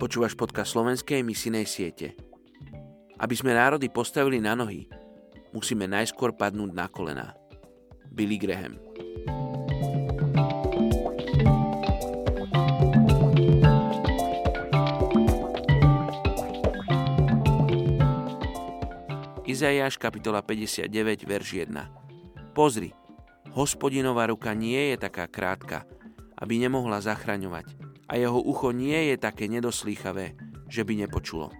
Počúvaš podcast slovenskej misinej siete. Aby sme národy postavili na nohy, musíme najskôr padnúť na kolená. Billy Graham Izaiáš kapitola 59, verš 1. Pozri, hospodinová ruka nie je taká krátka, aby nemohla zachraňovať a jeho ucho nie je také nedoslýchavé, že by nepočulo.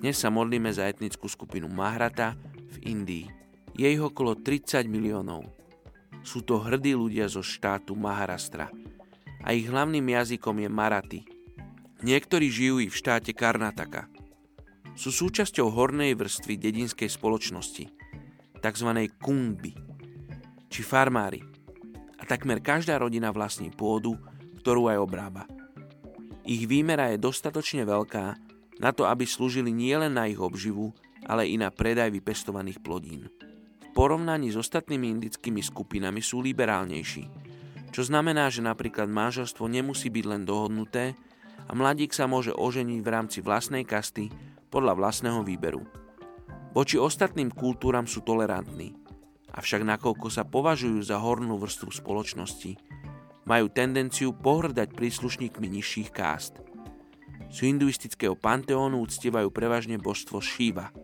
Dnes sa modlíme za etnickú skupinu Mahrata v Indii. Je ich okolo 30 miliónov. Sú to hrdí ľudia zo štátu Maharastra a ich hlavným jazykom je Marathi. Niektorí žijú i v štáte Karnataka. Sú súčasťou hornej vrstvy dedinskej spoločnosti, tzv. kumby, či farmári. A takmer každá rodina vlastní pôdu, ktorú aj obrába. Ich výmera je dostatočne veľká na to, aby slúžili nielen na ich obživu, ale i na predaj vypestovaných plodín. V porovnaní s ostatnými indickými skupinami sú liberálnejší, čo znamená, že napríklad manželstvo nemusí byť len dohodnuté a mladík sa môže oženiť v rámci vlastnej kasty podľa vlastného výberu. Voči ostatným kultúram sú tolerantní, avšak nakoľko sa považujú za hornú vrstvu spoločnosti, majú tendenciu pohrdať príslušníkmi nižších kást. Z hinduistického panteónu uctievajú prevažne božstvo Shiva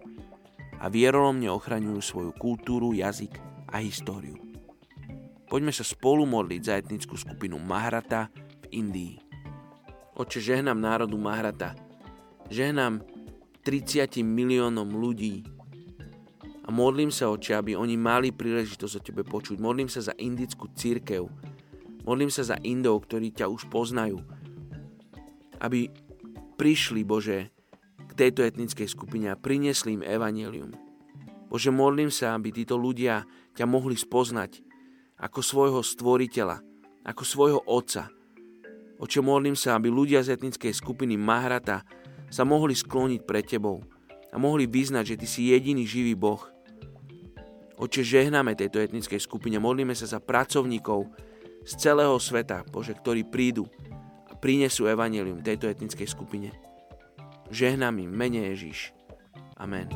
a vierolomne ochraňujú svoju kultúru, jazyk a históriu. Poďme sa spolu modliť za etnickú skupinu Mahrata v Indii. Oče, žehnám národu Mahrata. Žehnám 30 miliónom ľudí modlím sa, oče, aby oni mali príležitosť o tebe počuť. Modlím sa za indickú církev, Modlím sa za Indov, ktorí ťa už poznajú. Aby prišli, Bože, k tejto etnickej skupine a priniesli im evanelium. Bože, modlím sa, aby títo ľudia ťa mohli spoznať ako svojho stvoriteľa, ako svojho otca. Oče, modlím sa, aby ľudia z etnickej skupiny Mahrata sa mohli skloniť pred Tebou a mohli vyznať, že Ty si jediný živý Boh. Oče, žehnáme tejto etnickej skupine, modlíme sa za pracovníkov, z celého sveta, Bože, ktorí prídu a prinesú evanelium tejto etnickej skupine. Žehnám mene Ježíš. Amen.